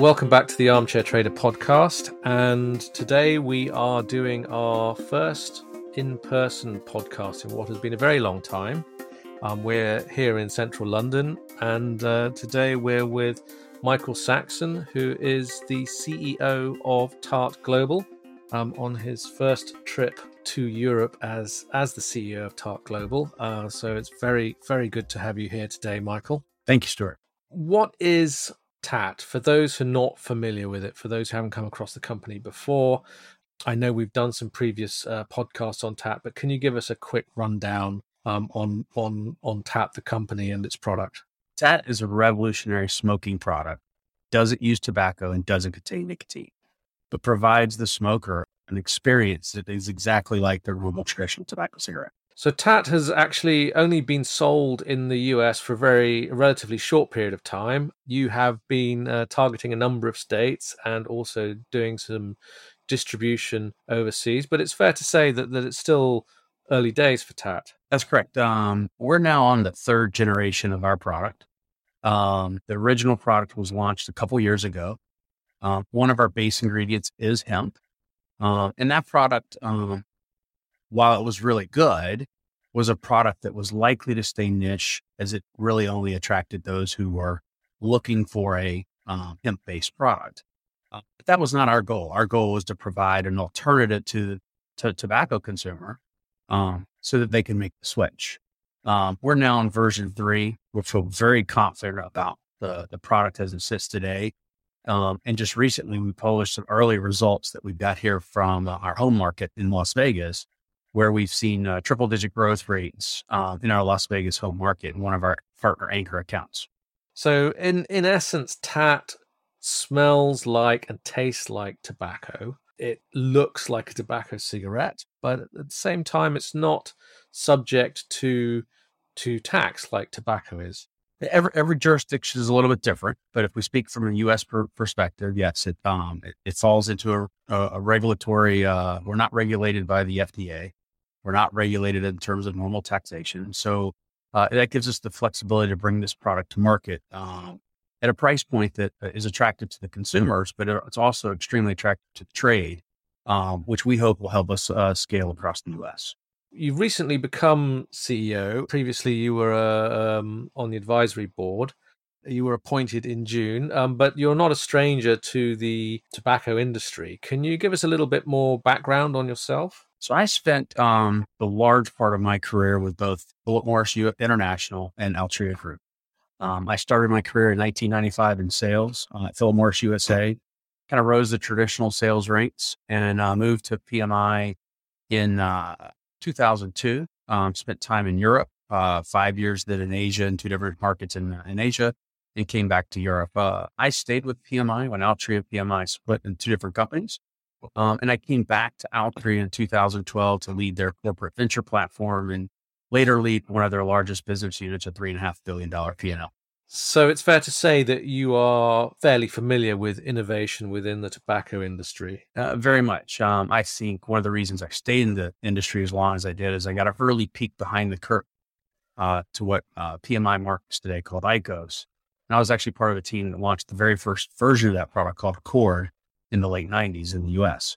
Welcome back to the Armchair Trader podcast. And today we are doing our first in person podcast in what has been a very long time. Um, we're here in central London, and uh, today we're with Michael Saxon, who is the CEO of TAAT Global, um, on his first trip to Europe as as the CEO of TAAT Global. Uh, so it's very very good to have you here today, Michael. Thank you, Stuart. What is TAAT for those who are not familiar with it? For those who haven't come across the company before, I know we've done some previous uh, podcasts on TAAT, but can you give us a quick rundown um, on on on TAAT, the company and its product? TAAT is a revolutionary smoking product. Doesn't use tobacco and doesn't contain nicotine, but provides the smoker an experience that is exactly like the normal traditional tobacco cigarette. So TAAT has actually only been sold in the US for a very a relatively short period of time. You have been uh, targeting a number of states and also doing some distribution overseas, but it's fair to say that, that it's still early days for TAAT. That's correct. Um, we're now on the third generation of our product. Um, the original product was launched a couple years ago. Uh, one of our base ingredients is hemp. Uh, and that product, um, while it was really good, was a product that was likely to stay niche as it really only attracted those who were looking for a um, hemp based product. Uh, but that was not our goal. Our goal was to provide an alternative to to tobacco consumer um, so that they can make the switch. Um, we're now on version three. We feel very confident about the, the product as it sits today. Um, and just recently, we published some early results that we've got here from uh, our home market in Las Vegas, where we've seen uh, triple digit growth rates um, in our Las Vegas home market in one of our partner anchor accounts. So, in, in essence, TAAT smells like and tastes like tobacco. It looks like a tobacco cigarette, but at the same time, it's not subject to to tax like tobacco is. Every every jurisdiction is a little bit different, but if we speak from a U.S. Per- perspective, yes, it um it, it falls into a, a, a regulatory. Uh, we're not regulated by the FDA. We're not regulated in terms of normal taxation, so uh, that gives us the flexibility to bring this product to market um, at a price point that uh, attractive to the consumers, but it's also extremely attractive to trade, um, which we hope will help us uh, scale across the U.S. You've recently become CEO. Previously, you were uh, um, on the advisory board. You were appointed in June, um, but you're not a stranger to the tobacco industry. Can you give us a little bit more background on yourself? So I spent um, the large part of my career with both Philip Morris International and Altria Group. Um, I started my career in 1995 in sales uh, at Philip Morris USA, kind of rose the traditional sales ranks and uh, moved to PMI in uh, 2002. Um, spent time in Europe, uh, five years then in Asia in two different markets in, in Asia, and came back to Europe. Uh, I stayed with PMI when Altria PMI split in two different companies. Um, and I came back to Altria in 2012 to lead their corporate venture platform and later lead one of their largest business units, a $3.5 billion P&L. So it's fair to say that you are fairly familiar with innovation within the tobacco industry. Uh, very much. Um, I think one of the reasons I stayed in the industry as long as I did is I got an early peek behind the curtain uh, to what uh, PMI markets today called IQOS. And I was actually part of a team that launched the very first version of that product called Accord in the late 90s in the US.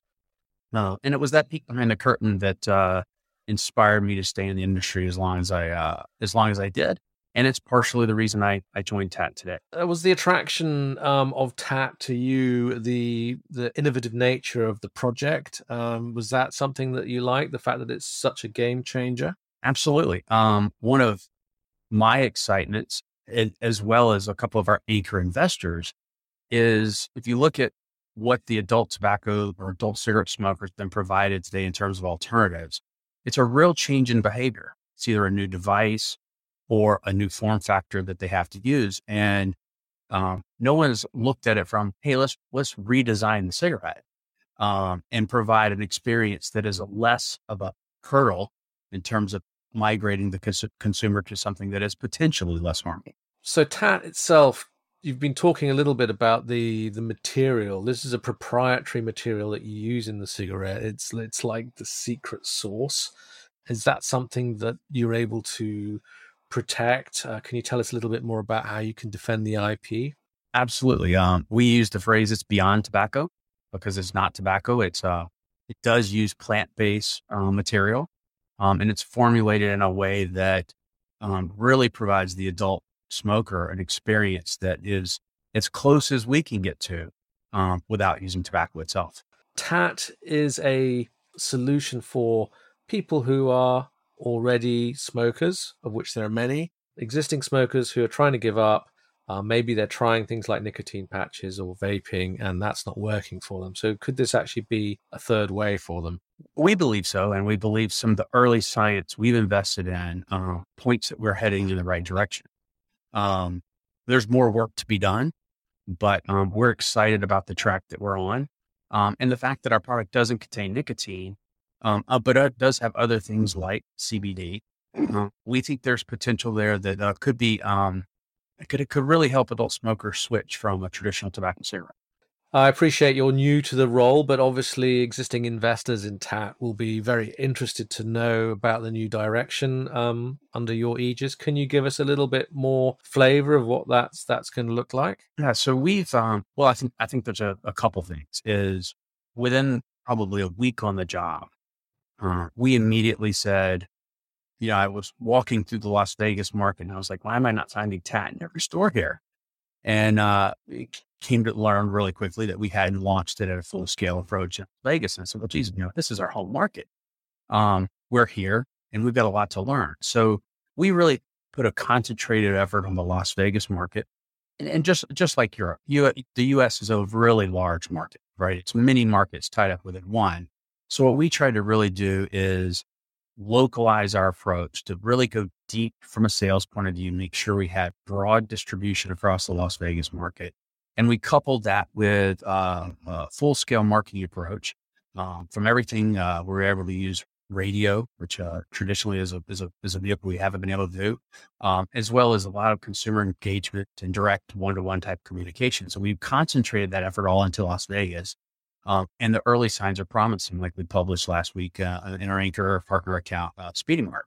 Uh, and it was that peek behind the curtain that uh, inspired me to stay in the industry as long as I uh, as long as I did and it's partially the reason I, I joined TAAT today. Uh, was the attraction um, of TAAT to you the the innovative nature of the project? Um, was that something that you like? The fact that it's such a game changer? Absolutely. Um, one of my excitements, as well as a couple of our anchor investors, is if you look at what the adult tobacco or adult cigarette smoker has been provided today in terms of alternatives, it's a real change in behavior. It's either a new device, or a new form factor that they have to use. And um, no one's looked at it from, hey, let's let's redesign the cigarette um, and provide an experience that is a less of a hurdle in terms of migrating the cons- consumer to something that is potentially less harmful. So TAAT itself, you've been talking a little bit about the the material. This is a proprietary material that you use in the cigarette. It's it's like the secret sauce. Is that something that you're able to protect. Uh, can you tell us a little bit more about how you can defend the IP? Absolutely. Um, we use the phrase "it's beyond tobacco" because it's not tobacco. It's uh, it does use plant based uh, material, um, and it's formulated in a way that um, really provides the adult smoker an experience that is as close as we can get to um, without using tobacco itself. TAAT is a solution for people who are already smokers, of which there are many, existing smokers who are trying to give up. Uh, maybe they're trying things like nicotine patches or vaping, and that's not working for them. So, could this actually be a third way for them? We believe so. And we believe some of the early science we've invested in uh, points that we're heading in the right direction. Um, there's more work to be done, but um, we're excited about the track that we're on. Um, and the fact that our product doesn't contain nicotine, um, uh, but it does have other things like CBD. Uh, we think there's potential there that uh, could be, um, it could, it could really help adult smokers switch from a traditional tobacco cigarette. I appreciate you're new to the role, but obviously existing investors in TAAT will be very interested to know about the new direction um, under your aegis. Can you give us a little bit more flavor of what that's that's going to look like? Yeah, so we've um, well, I think I think there's a, a couple things. Is within probably a week on the job, uh, we immediately said, you know, I was walking through the Las Vegas market and I was like, why am I not finding TAAT in every store here? And uh, came to learn really quickly that we hadn't launched it at a full scale approach in Vegas. And I said, well, geez, you know, this is our home market. Um, we're here and we've got a lot to learn. So we really put a concentrated effort on the Las Vegas market. And, and just, just like Europe, you, the US is a really large market, right? It's many markets tied up within one. So what we try to really do is localize our approach to really go deep from a sales point of view, make sure we had broad distribution across the Las Vegas market. And we coupled that with uh, a full scale marketing approach. Um, from everything, uh, we are able to use radio, which uh, traditionally is a, is a is a vehicle we haven't been able to do, um, as well as a lot of consumer engagement and direct one to one type communication. So we've concentrated that effort all into Las Vegas, um, and the early signs are promising, like we published last week uh, in our anchor partner account, uh, Speedee Mart.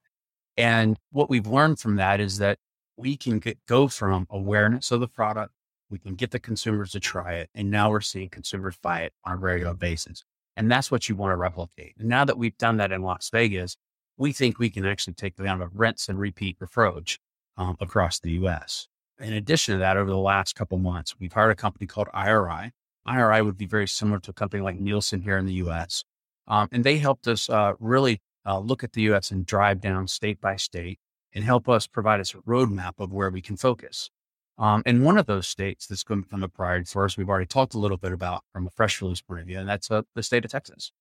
And what we've learned from that is that we can get, go from awareness of the product, we can get the consumers to try it, and now we're seeing consumers buy it on a regular basis. And that's what you want to replicate. And now that we've done that in Las Vegas, we think we can actually take the kind of a and repeat approach um, across the US. In addition to that, over the last couple months, we've hired a company called IRI, IRI would be very similar to a company like Nielsen here in the US. Um, and they helped us uh, really uh, look at the US and drive down state by state and help us provide us a roadmap of where we can focus. Um, and one of those states that's going to become a priority for us, we've already talked a little bit about from a fresh release point of view, and that's uh, the state of Texas.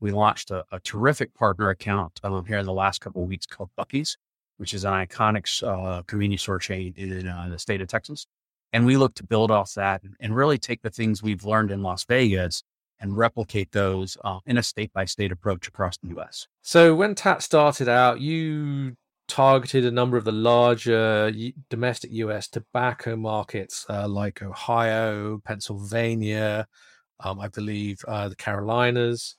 We launched a, a terrific partner account um, here in the last couple of weeks called Buc-ee's, which is an iconic uh, convenience store chain in uh, the state of Texas. And we look to build off that and really take the things we've learned in Las Vegas and replicate those uh, in a state by state approach across the US. So, when TAAT started out, you targeted a number of the larger domestic US tobacco markets uh, like Ohio, Pennsylvania, um, I believe uh, the Carolinas.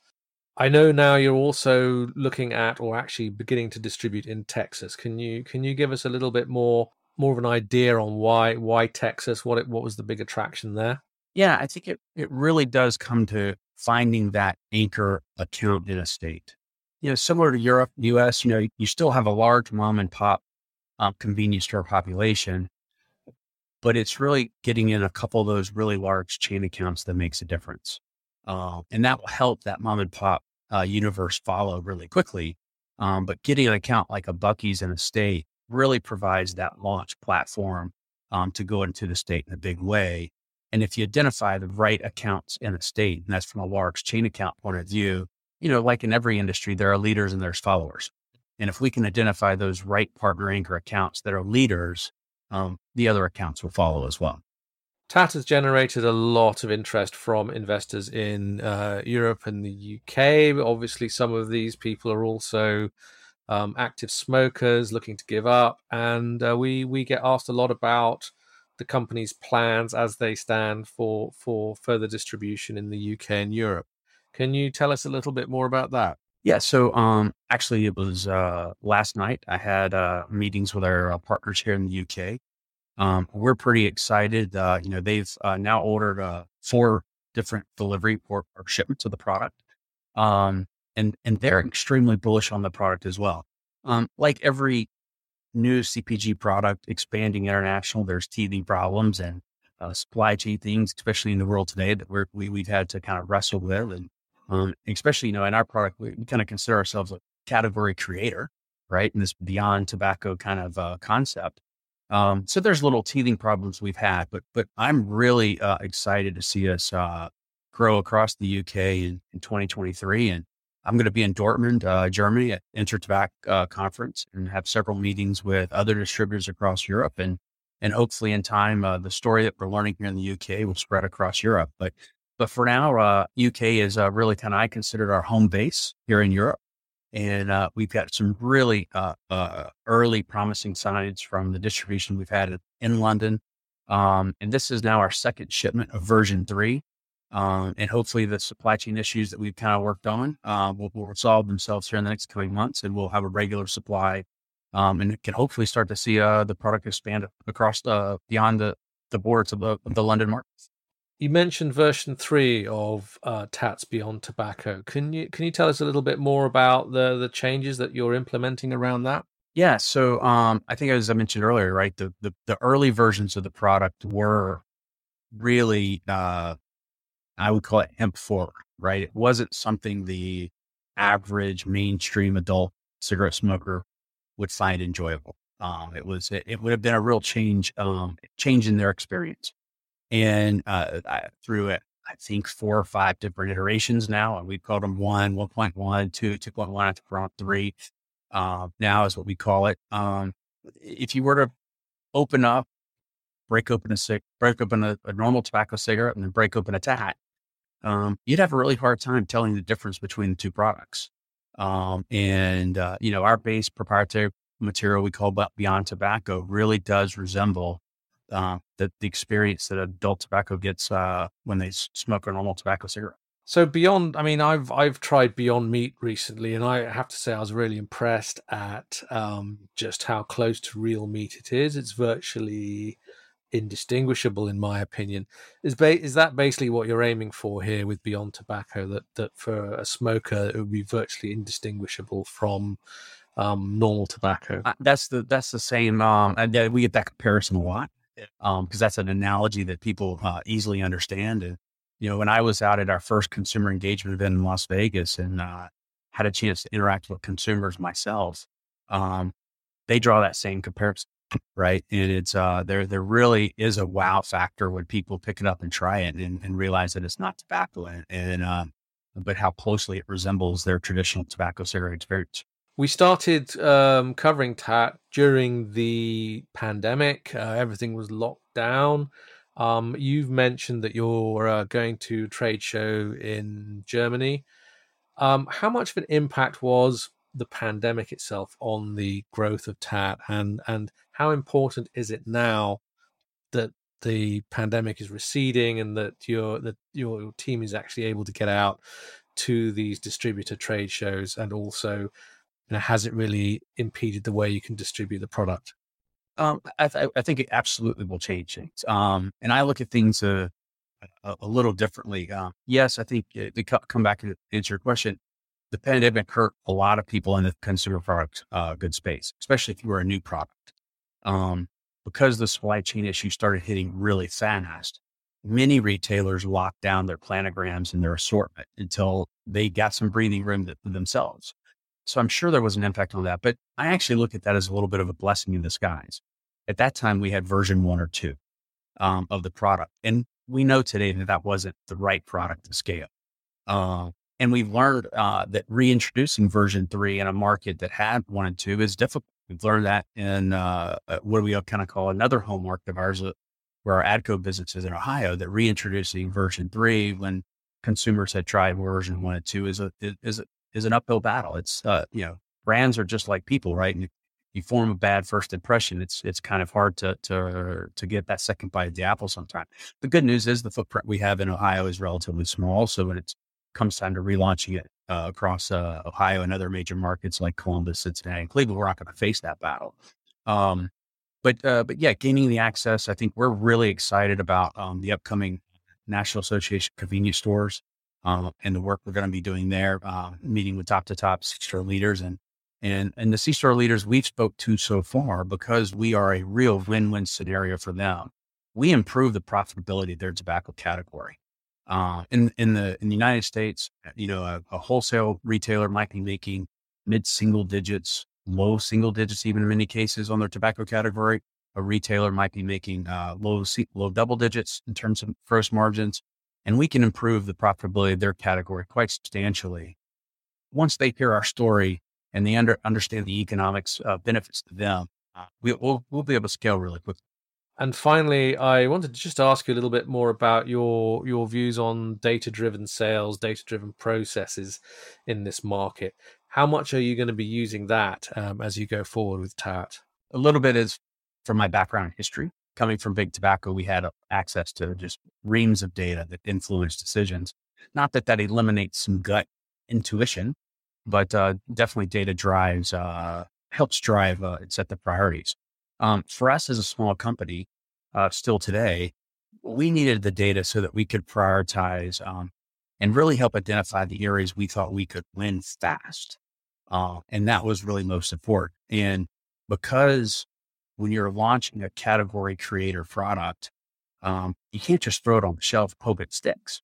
I know now you're also looking at or actually beginning to distribute in Texas. Can you can you give us a little bit more more of an idea on why why Texas? What it, what was the big attraction there? Yeah, I think it it really does come to finding that anchor account in a state. You know, similar to Europe, U.S. You know, you still have a large mom and pop um, convenience store population, but it's really getting in a couple of those really large chain accounts that makes a difference, uh, and that will help that mom and pop uh, universe follow really quickly. Um, but getting an account like a Buc-ee's in a state really provides that launch platform um, to go into the state in a big way. And if you identify the right accounts in a state, and that's from a large chain account point of view, you know, like in every industry, there are leaders and there's followers. And if we can identify those right partner anchor accounts that are leaders, um, the other accounts will follow as well. TAAT has generated a lot of interest from investors in uh, Europe and the UK. Obviously, some of these people are also um, active smokers looking to give up, and uh, we we get asked a lot about the company's plans as they stand for for further distribution in the UK and Europe. Can you tell us a little bit more about that? Yeah, so um, actually, it was uh, last night. I had uh, meetings with our uh, partners here in the UK, Um, we're pretty excited. Uh, you know, they've uh, now ordered uh, four different delivery or, shipments of the product, um, and and they're extremely bullish on the product as well. Um, like every new CPG product expanding international, there's teething problems and uh, supply chain things, especially in the world today that we're, we we've had to kind of wrestle with, and um, especially you know in our product, we, we kind of consider ourselves a category creator, right? In this beyond tobacco kind of uh, concept. Um, so there's little teething problems we've had, but but I'm really uh, excited to see us uh, grow across the UK in, in 2023, and I'm going to be in Dortmund, uh, Germany, at InterTabac uh, conference, and have several meetings with other distributors across Europe, and and hopefully in time, uh, the story that we're learning here in the UK will spread across Europe. But but for now, UK uh, is really kind of I consider our home base here in Europe. And uh, we've got some really uh, uh, early promising signs from the distribution we've had in London. Um, and this is now our second shipment of version three. Um, and hopefully the supply chain issues that we've kind of worked on uh, will, will, resolve themselves here in the next coming months and we'll have a regular supply um, and can hopefully start to see uh, the product expand across the, beyond the, the borders of the, of the London markets. You mentioned version three of uh, TAAT's Beyond Tobacco. Can you can you tell us a little bit more about the the changes that you're implementing around that? Yeah, so um, I think as I mentioned earlier, right, the, the, the early versions of the product were really, uh, I would call it hemp forward, right? It wasn't something the average mainstream adult cigarette smoker would find enjoyable. Um, it was it, it, would have been a real change, um, change in their experience and uh, I, through it, I think four or five different iterations now, and we called them one, 1.1, 2, 2.1, to 3. Uh, now is what we call it. Um, if you were to open up, break open a cig, break open a, a, normal tobacco cigarette, and then break open a TAAT, um, you'd have a really hard time telling the difference between the two products. Um, and uh, you know, our base proprietary material we call Beyond Tobacco really does resemble uh, the, the experience that adult tobacco gets uh, when they smoke a normal tobacco cigarette. So beyond, I mean, I've I've tried Beyond Meat recently, and I have to say I was really impressed at um, just how close to real meat it is. It's virtually indistinguishable, in my opinion. Is ba- is that basically what you're aiming for here with Beyond Tobacco? That that for a smoker it would be virtually indistinguishable from um, normal tobacco. Uh, that's the that's the same. Um, and we get that comparison a lot um, because that's an analogy that people uh, easily understand. And you know, when I was out at our first consumer engagement event in Las Vegas and uh, had a chance to interact with consumers myself, um, they draw that same comparison, right? And it's uh, there. There really is a wow factor when people pick it up and try it and, and realize that it's not tobacco, and, and uh, but how closely it resembles their traditional tobacco cigarette experience. We started um, covering TAAT during the pandemic. Uh, everything was locked down. Um, you've mentioned that you're uh, going to trade show in Germany. Um, how much of an impact was the pandemic itself on the growth of TAAT, and and how important is it now that the pandemic is receding and that your that your team is actually able to get out to these distributor trade shows and also you know, has it really impeded the way you can distribute the product? Um, I, th- I, think it absolutely will change things. Um, and I look at things uh, a, a, little differently. Uh, yes, I think uh, to come back and answer your question, the pandemic hurt a lot of people in the consumer product uh, good space, especially if you were a new product. Um, because the supply chain issue started hitting really fast, many retailers locked down their planograms and their assortment until they got some breathing room themselves. So I'm sure there was an impact on that, but I actually look at that as a little bit of a blessing in disguise. At that time, we had version one or two um, of the product. And we know today that that wasn't the right product to scale. Uh, and we've learned uh, that reintroducing version three in a market that had one and two is difficult. We've learned that in uh, uh what we kind of call another home market of ours, uh, where our ADCO business is in Ohio, that reintroducing version three when consumers had tried version one and two is a, is is an uphill battle. It's, uh, you know, brands are just like people, right? And you form a bad first impression. It's, it's kind of hard to, to, to get that second bite of the apple sometimes. The good news is the footprint we have in Ohio is relatively small. So when it comes time to relaunching it uh, across uh, Ohio and other major markets like Columbus, Cincinnati, and Cleveland, we're not going to face that battle. Um, but uh, but yeah, gaining the access. I think we're really excited about um, the upcoming National Association of Convenience Stores um, and the work we're going to be doing there, uh, meeting with top to top C-store leaders and and and the C-store leaders we've spoke to so far because we are a real win-win scenario for them. We improve the profitability of their tobacco category. Uh, in in the in the United States, you know, a, a wholesale retailer might be making mid single digits, low single digits, even in many cases on their tobacco category. A retailer might be making uh, low low double digits in terms of gross margins, and we can improve the profitability of their category quite substantially once they hear our story and they under, understand the economics uh, benefits to them. Uh, we, will we'll be able to scale really quickly. And finally, I wanted to just ask you a little bit more about your your views on data driven sales, data driven processes in this market. How much are you going to be using that um, as you go forward with TAAT? A little bit is from my background history. Coming from big tobacco, we had access to just reams of data that influenced decisions. Not that that eliminates some gut intuition, but uh, definitely data drives, uh, helps drive uh, and set the priorities. Um, for us as a small company, uh, still today, we needed the data so that we could prioritize um, and really help identify the areas we thought we could win fast. Uh, and that was really most important. And because when you're launching a category creator product, um, you can't just throw it on the shelf, hope it sticks,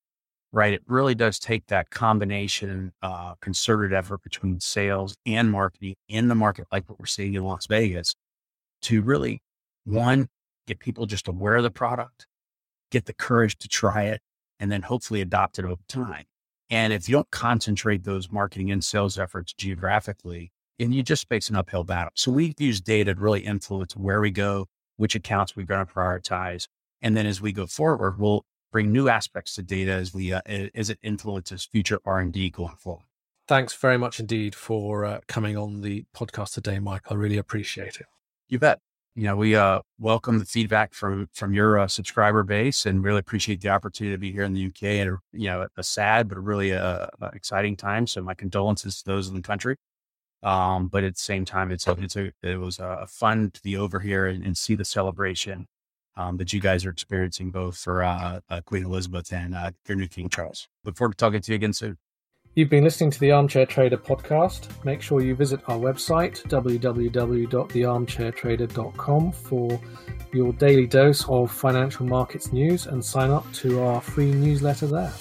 right? It really does take that combination, uh, concerted effort between sales and marketing in the market, like what we're seeing in Las Vegas, to really one, get people just aware of the product, get the courage to try it, and then hopefully adopt it over time. And if you don't concentrate those marketing and sales efforts geographically, and you just face an uphill battle. So we've used data to really influence where we go, which accounts we're going to prioritize. And then as we go forward, we'll bring new aspects to data as we, uh, as it influences future R&D going forward. Thanks very much indeed for uh, coming on the podcast today, Mike. I really appreciate it. You bet. You know, we uh, welcome the feedback from from your uh, subscriber base, and really appreciate the opportunity to be here in the UK at a, you know a sad but really a, uh, a exciting time. So my condolences to those in the country. Um, but at the same time, it's a, it's a, it was a fun to be over here and, and see the celebration um, that you guys are experiencing both for uh, uh, Queen Elizabeth and uh, your new King Charles. Look forward to talking to you again soon. You've been listening to the Armchair Trader podcast. Make sure you visit our website, www.thearmchairtrader.com, for your daily dose of financial markets news and sign up to our free newsletter there.